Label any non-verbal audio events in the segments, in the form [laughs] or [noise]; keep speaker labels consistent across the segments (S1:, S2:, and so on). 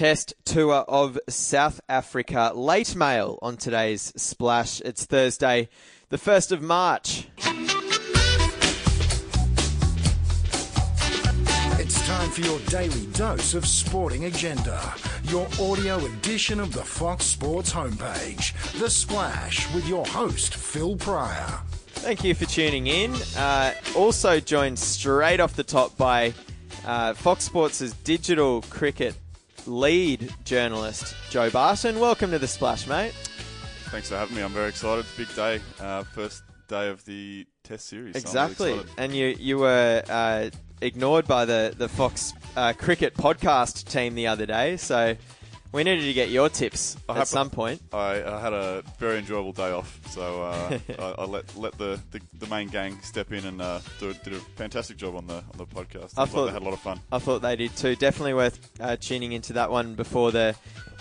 S1: Test tour of South Africa. Late mail on today's splash. It's Thursday, the 1st of March.
S2: It's time for your daily dose of sporting agenda. Your audio edition of the Fox Sports homepage. The Splash with your host, Phil Prior.
S1: Thank you for tuning in. Uh, also joined straight off the top by uh, Fox Sports' digital cricket lead journalist, Joe Barton. Welcome to the Splash, mate.
S3: Thanks for having me. I'm very excited. Big day. Uh, first day of the Test series.
S1: Exactly.
S3: excited.
S1: and you you were uh, ignored by the the Fox uh, Cricket podcast team the other day, so we needed to get your tips
S3: I
S1: at some point.
S3: I, I had a very enjoyable day off, so uh, [laughs] I, I let let the, the, the main gang step in and uh, do, did a fantastic job on the on the podcast.
S1: I
S3: I
S1: thought-
S3: thought they had a lot of fun.
S1: I thought they did too. Definitely worth uh, tuning into that one before the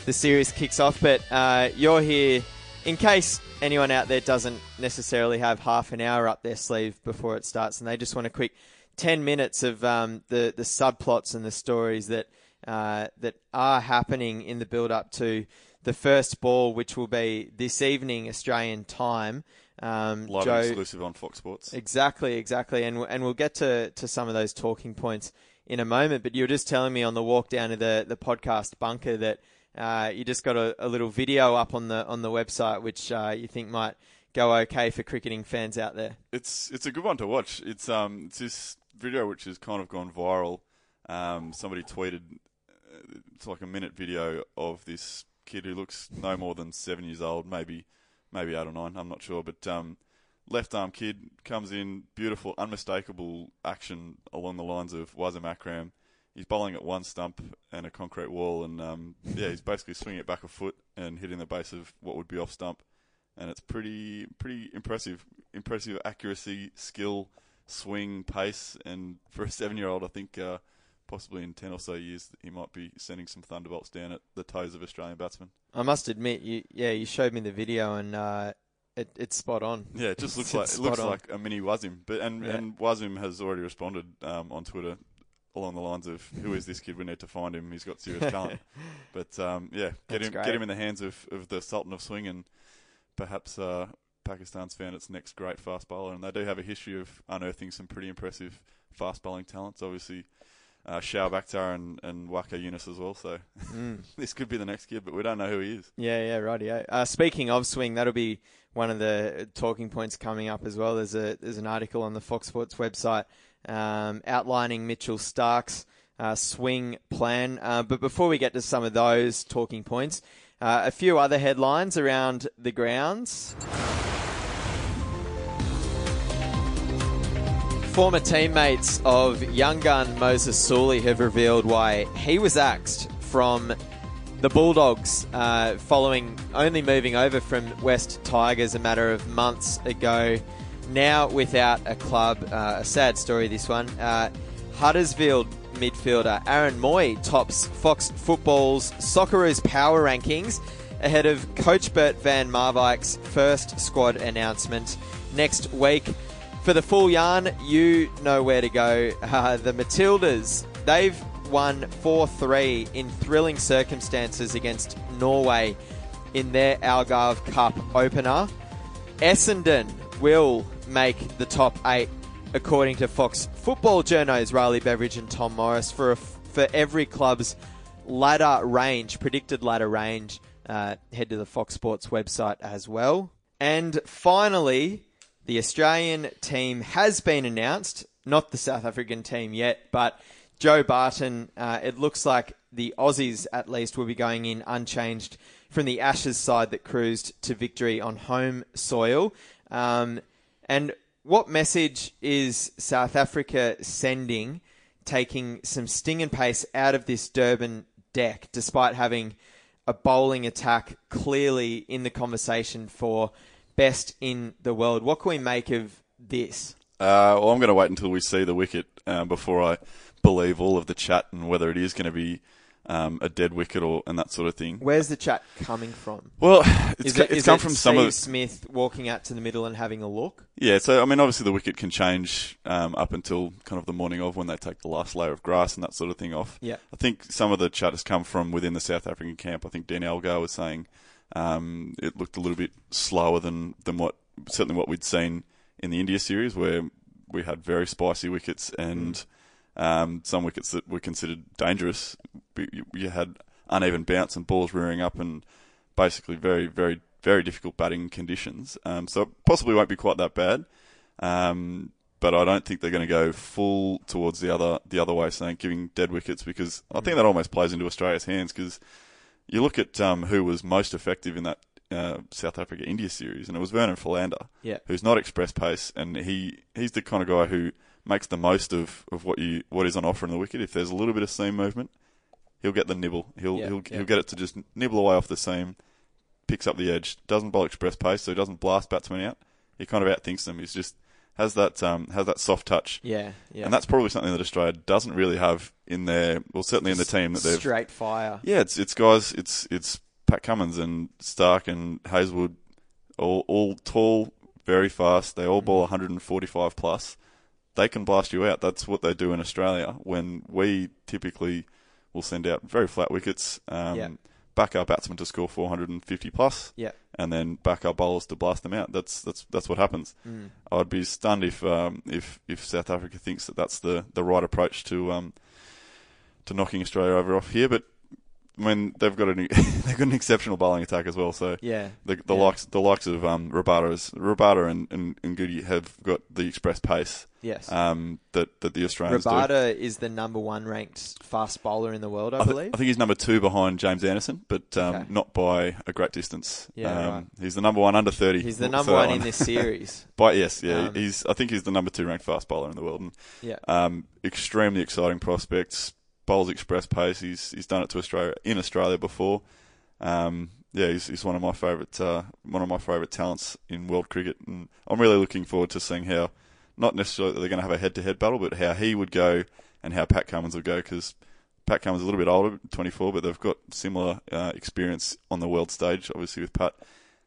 S1: the series kicks off. But uh, you're here in case anyone out there doesn't necessarily have half an hour up their sleeve before it starts, and they just want a quick ten minutes of um, the the subplots and the stories that uh, that are happening in the build up to the first ball, which will be this evening Australian time. Um,
S3: Live
S1: Joe,
S3: exclusive on Fox Sports.
S1: Exactly, exactly, and and we'll get to, to some of those talking points in a moment. But you were just telling me on the walk down to the, the podcast bunker that uh, you just got a, a little video up on the on the website, which uh, you think might go okay for cricketing fans out there.
S3: It's it's a good one to watch. It's um it's this video which has kind of gone viral. Um, somebody tweeted it's like a minute video of this kid who looks no more than seven years old, maybe maybe eight or nine. I'm not sure, but um, left arm kid comes in, beautiful, unmistakable action along the lines of Wasim Akram. He's bowling at one stump and a concrete wall, and um, yeah, he's basically swinging it back a foot and hitting the base of what would be off stump and it's pretty pretty impressive. Impressive accuracy, skill, swing, pace, and for a seven-year-old, I think uh, possibly in ten or so years he might be sending some thunderbolts down at the toes of Australian batsmen.
S1: I must admit, you yeah, you showed me the video and uh, it, it's spot on.
S3: Yeah, it just looks [laughs] like it looks
S1: on.
S3: like a mini Wasim, but and
S1: Yeah.
S3: and Wasim has already responded um, on Twitter along the lines of "Who is this kid? We need to find him. He's got serious talent." [laughs] but um, yeah, get
S1: That's
S3: him
S1: great.
S3: get him in the hands of, of the Sultan of Swing and perhaps uh, Pakistan's found its next great fast bowler, and they do have a history of unearthing some pretty impressive fast bowling talents. Obviously, uh, Shoaib Akhtar and, and Waqar Younis as well. So
S1: Mm. [laughs]
S3: this could be the next kid, but we don't know who he is.
S1: Yeah, yeah, rightio. Uh, speaking of swing, that'll be one of the talking points coming up as well. There's a there's an article on the Fox Sports website um, outlining Mitchell Starc's uh, swing plan. Uh, but before we get to some of those talking points, uh, a few other headlines around the grounds. Former teammates of young gun Moses Suli have revealed why he was axed from the Bulldogs uh, following only moving over from West Tigers a matter of months ago. Now without a club, uh, a sad story this one. Uh, Huddersfield midfielder Aaron Mooy tops Fox Football's Socceroos power rankings ahead of Coach Bert Van Marwijk's first squad announcement next week. For the full yarn, you know where to go. [laughs] Uh, the Matildas, they've won 4 3 in thrilling circumstances against Norway in their Algarve Cup opener. Essendon will make the top eight, according to Fox football journos Riley Beveridge and Tom Morris, for, a, for every club's ladder range, predicted ladder range. Uh, head to the Fox Sports website as well. And finally, the Australian team has been announced, not the South African team yet, but Joe Barton, uh, it looks like the Aussies at least will be going in unchanged from the Ashes side that cruised to victory on home soil. Um, and what message is South Africa sending, taking some sting and pace out of this Durban deck, despite having a bowling attack clearly in the conversation for best in the world? What can we make of this?
S3: Uh, well, I'm going to wait until we see the wicket uh, before I believe all of the chat and whether it is going to be um, a dead wicket or and that sort of thing.
S1: Where's the chat coming from?
S3: Well, it's,
S1: it,
S3: it's come
S1: it
S3: from
S1: Steve
S3: some of the,
S1: Smith walking out to the middle and having a look?
S3: Yeah, so I mean, obviously the wicket can change um, up until kind of the morning of when they take the last layer of grass and that sort of thing off.
S1: Yeah.
S3: I think some of the chat has come from within the South African camp. I think Dean Elgar was saying um, it looked a little bit slower than, than what certainly what we'd seen in the India series, where we had very spicy wickets and um, some wickets that were considered dangerous. You, had uneven bounce and balls rearing up and basically very, very, very difficult batting conditions. Um, so it possibly won't be quite that bad. Um, but I don't think they're going to go full towards the other the other way, saying giving dead wickets because I think that almost plays into Australia's hands because you look at um, who was most effective in that uh, South Africa India series, and it was Vernon Philander,
S1: Yeah.
S3: who's not express pace, and he he's the kind of guy who makes the most of, of what you what is on offer in the wicket. If there's a little bit of seam movement, he'll get the nibble. He'll
S1: Yeah,
S3: he'll
S1: yeah.
S3: he'll get it to just nibble away off the seam, picks up the edge, doesn't bowl express pace, so he doesn't blast batsmen out. He kind of outthinks them. He's just has that um, has that soft touch.
S1: Yeah, yeah.
S3: And that's probably something that Australia doesn't really have in their, well, certainly in the team that they've.
S1: straight fire.
S3: Yeah, it's it's guys, it's it's Pat Cummins and Starc and Hazlewood, all all tall, very fast. They all bowl 145 plus. They can blast you out. That's what they do in Australia. When we typically will send out very flat wickets, um,
S1: Yeah.
S3: Back our batsmen to score 450 plus,
S1: Yeah.
S3: and then back our bowlers to blast them out. That's that's that's what happens.
S1: Mm.
S3: I'd be stunned if um, if if South Africa thinks that that's the, the right approach to um, to knocking Australia over off here. But when they've got an [laughs] they've got an exceptional bowling attack as well. So
S1: Yeah.
S3: the the
S1: Yeah.
S3: likes the likes of um, Rabada, Rabada and, and, and Ngidi have got the express pace
S1: Yes.
S3: um, that that the Australians do.
S1: Rabada is the number one ranked fast bowler in the world, I,
S3: I, thi-
S1: believe.
S3: I think he's number two behind James Anderson, but um,
S1: Okay.
S3: not by a great distance.
S1: Yeah,
S3: um,
S1: right.
S3: He's the number one under thirty.
S1: He's the number one in this series. [laughs]
S3: But yes, yeah,
S1: Um,
S3: he's. I think he's the number two ranked fast bowler in the world, and
S1: Yeah.
S3: um, extremely exciting prospects. Bowls express pace. He's he's done it to Australia in Australia before. Um, yeah, he's, he's one of my favourite uh, one of my favourite talents in world cricket, and I'm really looking forward to seeing how, not necessarily that they're going to have a head-to-head battle, but how he would go and how Pat Cummins would go because Pat Cummins is a little bit older, 24, but they've got similar uh, experience on the world stage. Obviously, with Pat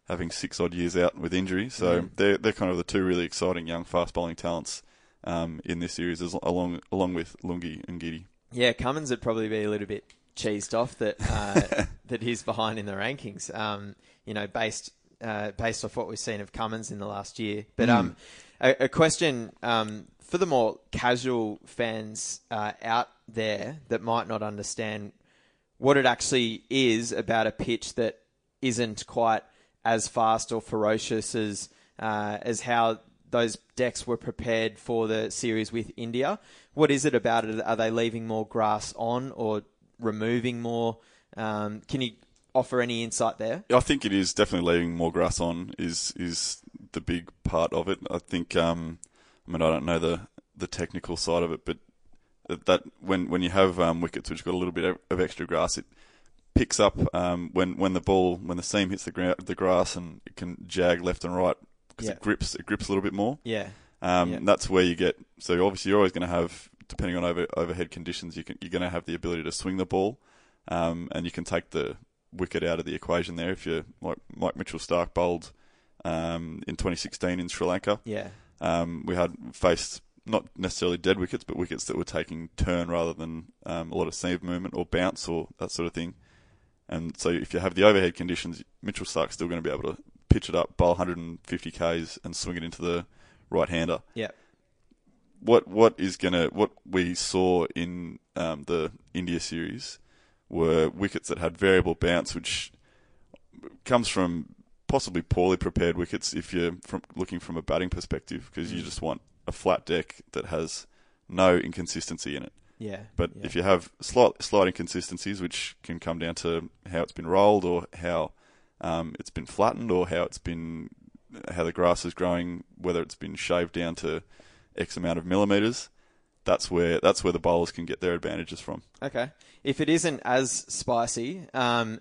S3: having six odd years out with injury, so
S1: Mhm.
S3: they're they're kind of the two really exciting young fast bowling talents um, in this series, as, along along with Lungi Ngidi.
S1: Yeah, Cummins would probably be a little bit cheesed off that uh, [laughs] that he's behind in the rankings. Um, you know, based uh, based off what we've seen of Cummins in the last year. But um, a, a question um, for the more casual fans uh, out there that might not understand what it actually is about a pitch that isn't quite as fast or ferocious as uh, as how those decks were prepared for the series with India. What is it about it? Are they leaving more grass on or removing more? Um, can you offer any insight there?
S3: I think it is definitely leaving more grass on is is the big part of it. I think. Um, I mean, I don't know the the technical side of it, but that, that when when you have um, wickets which got a little bit of, extra grass, it picks up um, when when the ball when the seam hits the gra- the grass and it can jag left and right because
S1: Yeah.
S3: it grips it grips a little bit more.
S1: Yeah,
S3: Um,
S1: Yeah.
S3: That's where you get. So obviously, you're always going to have, depending on over, overhead conditions, you can, you're going to have the ability to swing the ball, um, and you can take the wicket out of the equation there. If you like Mike Mitchell Starc bowled um, in 2016 in Sri Lanka,
S1: yeah,
S3: um, we had faced not necessarily dead wickets, but wickets that were taking turn rather than um, a lot of seam movement or bounce or that sort of thing. And so if you have the overhead conditions, Mitchell Starc's still going to be able to pitch it up, bowl 150 k's, and swing it into the right hander
S1: yeah,
S3: what what is gonna what we saw in um, the India series were wickets that had variable bounce, which comes from possibly poorly prepared wickets if you're from looking from a batting perspective, because you
S1: Mm.
S3: just want a flat deck that has no inconsistency in it.
S1: yeah.
S3: But
S1: yeah.
S3: if you have slight slight inconsistencies, which can come down to how it's been rolled or how um, it's been flattened or how it's been how the grass is growing, whether it's been shaved down to X amount of millimeters, that's where that's where the bowlers can get their advantages from.
S1: Okay. If it isn't as spicy, um,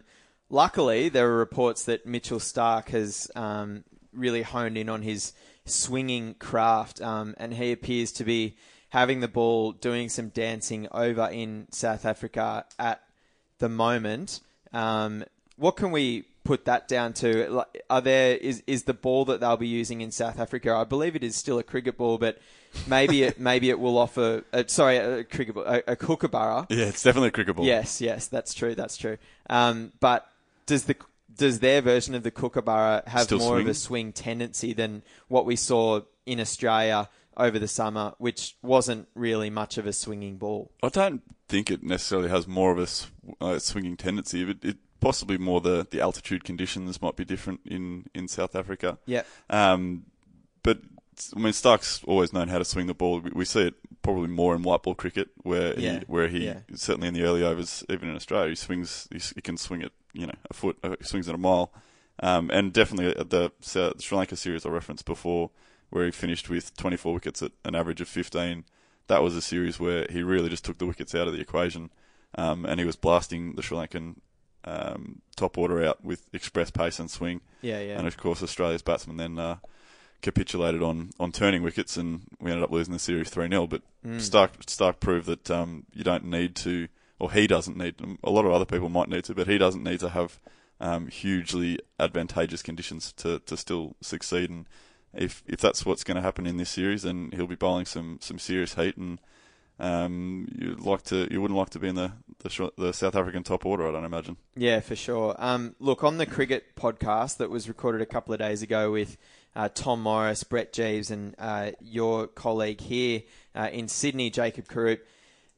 S1: luckily there are reports that Mitchell Starc has um, really honed in on his swinging craft, um, and he appears to be having the ball, doing some dancing over in South Africa at the moment. Um, what can we put that down to? Are there is is the ball that they'll be using in South Africa? I believe it is still a cricket ball, but maybe it [laughs] maybe it will offer. Uh, sorry, a cricket ball, a, a kookaburra.
S3: Yeah, it's definitely a cricket ball.
S1: Yes, yes, that's true. That's true. Um, but does the does their version of the kookaburra have
S3: Still
S1: more of a
S3: swing?
S1: swing tendency than what we saw in Australia over the summer, which wasn't really much of a swinging ball?
S3: I don't think it necessarily has more of a s- uh, swinging tendency. It, it possibly more the, the altitude conditions might be different in, in South Africa.
S1: Yeah,
S3: Um, but I mean, Starc's always known how to swing the ball. We, we see it probably more in white ball cricket, where
S1: Yeah,
S3: he, where he
S1: yeah.
S3: certainly in the early overs, even in Australia, he swings. He, he can swing it, you know, a foot. Uh, he swings it a mile, um, and definitely at the Sri Lanka series I referenced before, where he finished with 24 wickets at an average of 15. That was a series where he really just took the wickets out of the equation, um, and he was blasting the Sri Lankan um, top order out with express pace and swing.
S1: yeah, yeah.
S3: And of course, Australia's batsmen then uh, capitulated on, on turning wickets, and we ended up losing the series 3 0. But
S1: Mm.
S3: Starc, Starc proved that um, you don't need to, or he doesn't need, a lot of other people might need to, but he doesn't need to have um, hugely advantageous conditions to, to still succeed. And if if that's what's going to happen in this series, then he'll be bowling some, some serious heat. And um, you'd like to, you wouldn't like to be in the, the, Sh- the South African top order, I don't imagine.
S1: Yeah, for sure. Um, look, on the cricket podcast that was recorded a couple of days ago with uh, Tom Morris, Brett Geeves, and uh, your colleague here uh, in Sydney, Jacob Karut,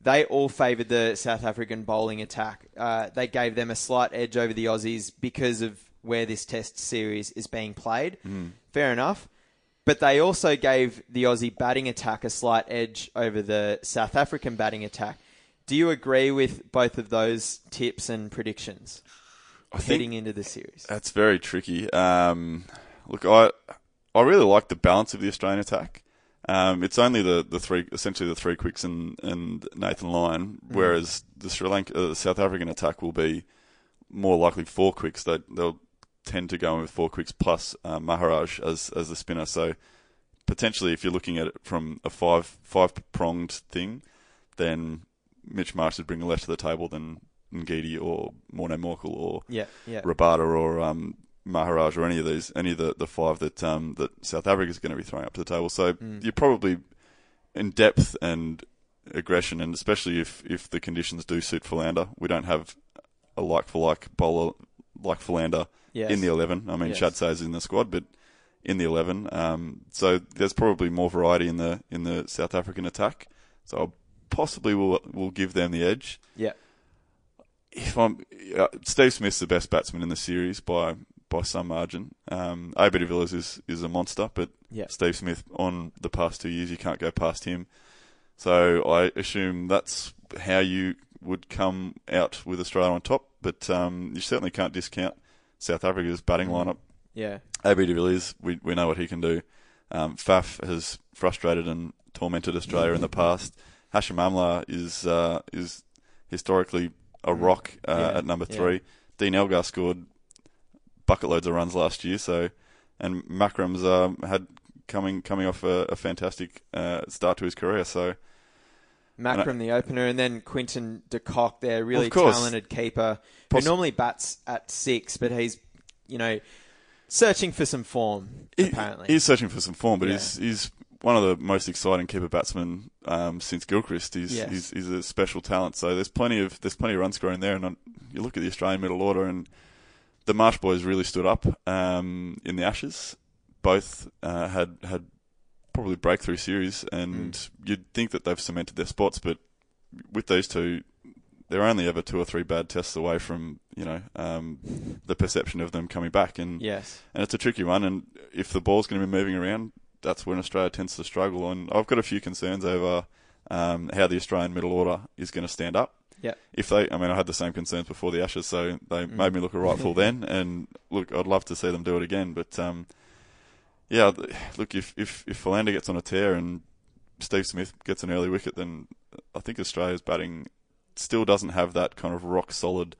S1: they all favoured the South African bowling attack. Uh, they gave them a slight edge over the Aussies because of where this Test series is being played. Fair enough. But they also gave the Aussie batting attack a slight edge over the South African batting attack. Do you agree with both of those tips and predictions
S3: I
S1: heading into the series?
S3: That's very tricky. Um, look, I I really like the balance of the Australian attack. Um, it's only the, the three, essentially the three quicks and, and Nathan Lyon, whereas the Sri Lanka, uh, the South African attack will be more likely four quicks. They, they'll tend to go in with four quicks plus uh, Maharaj as as the spinner. So potentially, if you're looking at it from a five five pronged thing, then Mitch Marsh would bring less to the table than Ngidi or Morne Morkel or
S1: Yeah, yeah.
S3: Rabada or um, Maharaj or any of these, any of the, the five that um, that South Africa is going to be throwing up to the table. So
S1: Mm.
S3: you're probably in depth and aggression, and especially if, if the conditions do suit Philander, we don't have a like for like bowler like Philander
S1: Yes.
S3: in the eleven. I mean,
S1: Yes.
S3: Chadd Sayers in the squad, but in the eleven, um, so there's probably more variety in the in the South African attack. So I possibly will will give them the edge
S1: Yeah.
S3: if I'm uh, Steve Smith's the best batsman in the series by by some margin. Um, AB de Villiers is is a monster, but
S1: Yeah.
S3: Steve Smith on the past two years you can't go past him. So I assume that's how you would come out with Australia on top, but um, you certainly can't discount South Africa's batting lineup.
S1: Yeah.
S3: AB de Villiers, we we know what he can do. Um, Faf has frustrated and tormented Australia in the past. Hashim Amla is uh, is historically a rock uh,
S1: Yeah,
S3: at number
S1: yeah.
S3: three. Dean Elgar scored bucket loads of runs last year, so and Markram's um, had coming coming off a, a fantastic uh, start to his career. So
S1: Markram, the opener, and then Quinton de Kock, their really talented keeper, who
S3: Poss-
S1: normally bats at six, but he's, you know, searching for some form,
S3: he-
S1: apparently.
S3: he's searching for some form, but
S1: Yeah.
S3: he's he's one of the most exciting keeper batsmen um, since Gilchrist. He's,
S1: Yes.
S3: he's he's a special talent. So there's plenty of there's plenty of run scoring there. And on, you look at the Australian middle order, and the Marsh boys really stood up um, in the Ashes. Both uh, had had probably breakthrough series, and
S1: Mm.
S3: you'd think that they've cemented their spots, but with these two. They're only ever two or three bad tests away from, you know, um, the perception of them coming back, and
S1: yes.
S3: and it's a tricky one. And if the ball's going to be moving around, that's when Australia tends to struggle. And I've got a few concerns over um, how the Australian middle order is going to stand up.
S1: Yeah.
S3: If they, I mean, I had the same concerns before the Ashes, so they made me look a right fool [laughs] then. And look, I'd love to see them do it again. But um, yeah, look, if if if Philander gets on a tear and Steve Smith gets an early wicket, then I think Australia's batting still doesn't have that kind of rock solid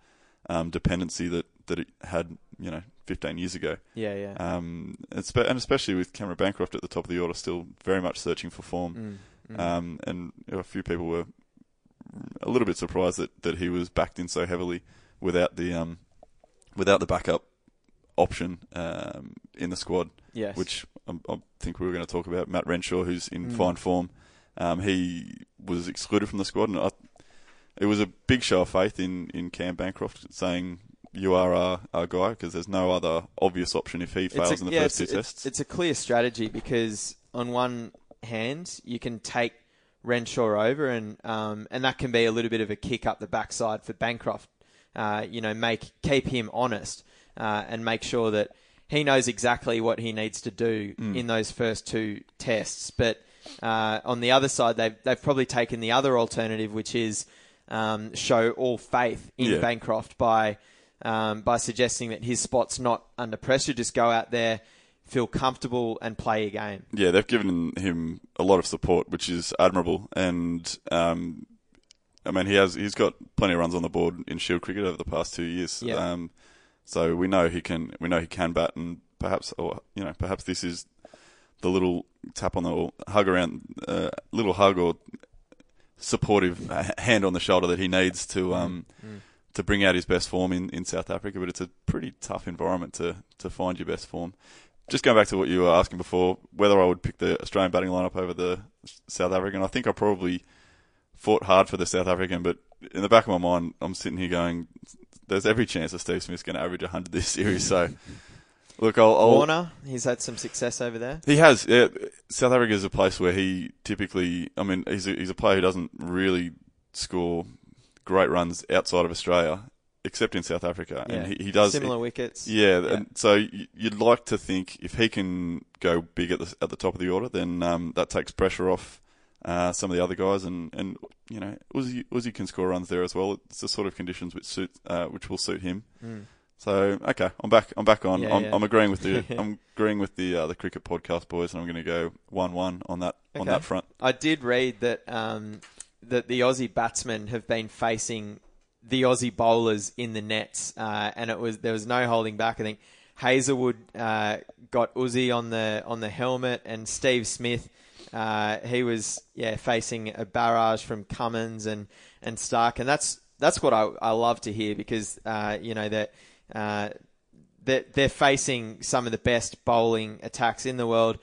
S3: um, dependency that that it had, you know, 15 years ago.
S1: Yeah, yeah.
S3: Um, and spe- and especially with Cameron Bancroft at the top of the order, still very much searching for form.
S1: Mm, mm.
S3: Um, and you know, a few people were a little bit surprised that, that he was backed in so heavily without the um, without the backup option um, in the squad.
S1: Yes.
S3: Which I, I think we were going to talk about. Matt Renshaw, who's in
S1: Mm.
S3: fine form, um, he was excluded from the squad, and I, it was a big show of faith in, in Cam Bancroft saying you are our, our guy because there's no other obvious option if he fails
S1: a-
S3: in the
S1: yeah,
S3: first two tests.
S1: It's, it's a clear strategy because on one hand you can take Renshaw over, and um, and that can be a little bit of a kick up the backside for Bancroft. Uh, you know, make keep him honest uh, and make sure that he knows exactly what he needs to do
S3: Mm.
S1: in those first two tests. But uh, on the other side, they've they've probably taken the other alternative, which is um, show all faith in
S3: Yeah.
S1: Bancroft by um, by suggesting that his spot's not under pressure. Just go out there, feel comfortable, and play your game.
S3: yeah, they've given him a lot of support, which is admirable. And um, I mean, he has he's got plenty of runs on the board in Shield cricket over the past two years.
S1: Yeah.
S3: So we know he can we know he can bat, and perhaps or you know perhaps this is the little tap on the or hug around, uh, little hug or supportive [laughs] hand on the shoulder that he needs to um to bring out his best form in, in South Africa. But it's a pretty tough environment to to find your best form. Just going back to what you were asking before, whether I would pick the Australian batting lineup over the South African, I think I probably fought hard for the South African, but in the back of my mind, I'm sitting here going, "There's every chance that Steve Smith's going to average 100 this series." So, look, I'll, I'll
S1: Warner, he's had some success over there.
S3: he has. Yeah, South Africa is a place where he typically. I mean, he's a, he's a player who doesn't really score great runs outside of Australia, except in South Africa,
S1: Yeah.
S3: and he, he does.
S1: similar wickets.
S3: Yeah,
S1: Yeah.
S3: and so y- you'd like to think if he can go big at the at the top of the order, then um, that takes pressure off uh, some of the other guys, and, and you know Uzi, Uzi can score runs there as well. It's the sort of conditions which suit uh, which will suit him.
S1: Mm.
S3: So okay, I'm back. I'm back on.
S1: Yeah,
S3: I'm,
S1: yeah.
S3: I'm agreeing with the [laughs] I'm agreeing with the uh, the cricket podcast boys, and I'm going to go one one on that on that front.
S1: I did read that um, that the Aussie batsmen have been facing the Aussie bowlers in the nets, uh, and it was there was no holding back. I think Hazlewood uh, got Uzi on the on the helmet, and Steve Smith uh, he was yeah facing a barrage from Cummins and, and Starc, and that's that's what I, I love to hear because uh, you know that. Uh, they're, they're facing some of the best bowling attacks in the world.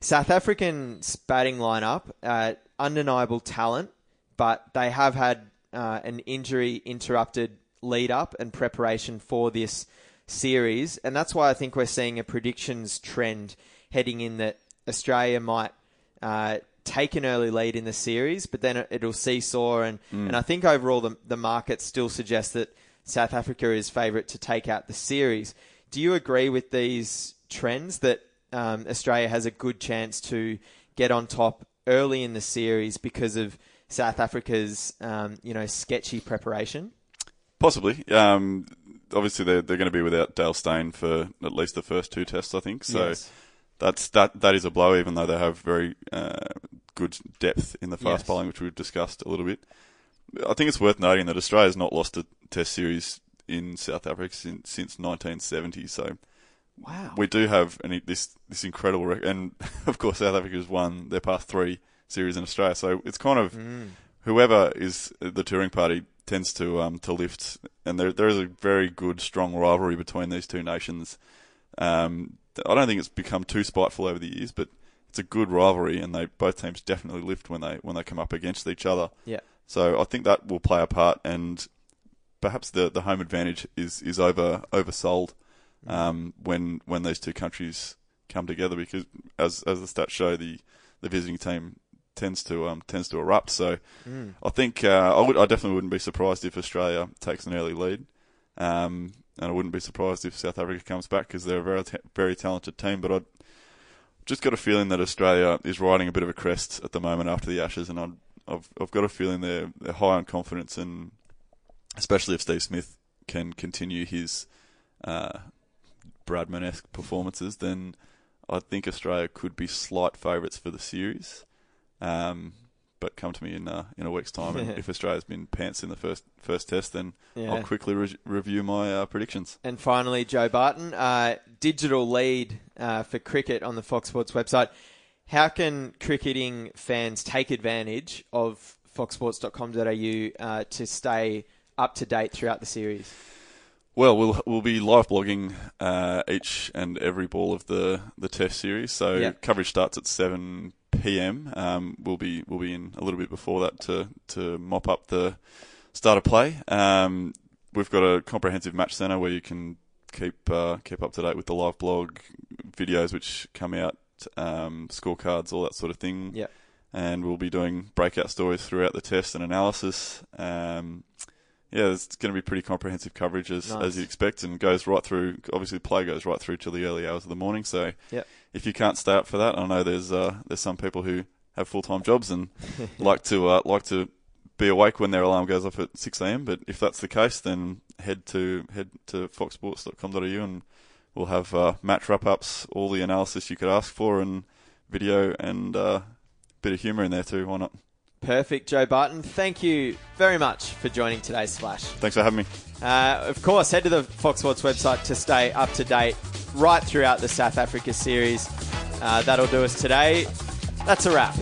S1: South African batting lineup, uh, undeniable talent, but they have had uh, an injury interrupted lead up and preparation for this series, and that's why I think we're seeing a predictions trend heading in that Australia might uh, take an early lead in the series, but then it- it'll seesaw, and, and I think overall the the market still suggests that South Africa is favourite to take out the series. Do you agree with these trends that um, Australia has a good chance to get on top early in the series because of South Africa's um, you know sketchy preparation?
S3: Possibly. Um, obviously, they're they're going to be without Dale Steyn for at least the first two tests, I think. So.
S1: Yes.
S3: That's that. That is a blow, even though they have very uh, good depth in the fast
S1: Yes.
S3: bowling, which we've discussed a little bit. I think it's worth noting that Australia's not lost a Test series in South Africa since, since 1970. So
S1: Wow.
S3: we do have an, this this incredible record, and [laughs] of course South Africa has won their past three series in Australia. So it's kind of
S1: Mm.
S3: whoever is the touring party tends to um, to lift, and there there is a very good strong rivalry between these two nations. Um, I don't think it's become too spiteful over the years, but it's a good rivalry, and they both teams definitely lift when they when they come up against each other.
S1: Yeah.
S3: So I think that will play a part, and perhaps the the home advantage is is over oversold um, when when these two countries come together, because as as the stats show, the the visiting team tends to um, tends to erupt. So
S1: Mm.
S3: I think uh, I would I definitely wouldn't be surprised if Australia takes an early lead. Um, and I wouldn't be surprised if South Africa comes back because they're a very, very talented team. But I've just got a feeling that Australia is riding a bit of a crest at the moment after the Ashes, and I've I've, I've got a feeling they're, they're high on confidence, and especially if Steve Smith can continue his uh, Bradman-esque performances, then I think Australia could be slight favourites for the series. Um, but come to me in uh, in a week's time, and [laughs] if Australia's been pants in the first first test, then
S1: Yeah.
S3: I'll quickly re- review my uh, predictions.
S1: And finally, Joe Barton, uh, digital lead uh, for cricket on the Fox Sports website. How can cricketing fans take advantage of foxsports.com.au uh, to stay up to date throughout the series?
S3: Well, we'll we'll be live blogging uh, each and every ball of the, the Test series. So
S1: Yep.
S3: coverage starts at seven p.m. Um, we'll be we'll be in a little bit before that to to mop up the start of play. Um, we've got a comprehensive match center where you can keep uh, keep up to date with the live blog videos which come out, um, scorecards, all that sort of thing.
S1: Yep.
S3: And we'll be doing breakout stories throughout the test and analysis. Um, yeah, it's going to be pretty comprehensive coverage as,
S1: Nice.
S3: as you expect, and goes right through. Obviously, the play goes right through till the early hours of the morning. So,
S1: Yep.
S3: if you can't stay up for that, I know there's uh, there's some people who have full time jobs and [laughs] like to uh, like to be awake when their alarm goes off at six a.m. But if that's the case, then head to head to foxsports.com.au and we'll have uh, match wrap ups, all the analysis you could ask for, and video and uh, bit of humour in there too. Why not?
S1: Perfect, Joe Barton. Thank you very much for joining today's Splash.
S3: Thanks for having me.
S1: Uh, of course, head to the Fox Sports website to stay up to date right throughout the South Africa series. Uh, that'll do us today. That's a wrap.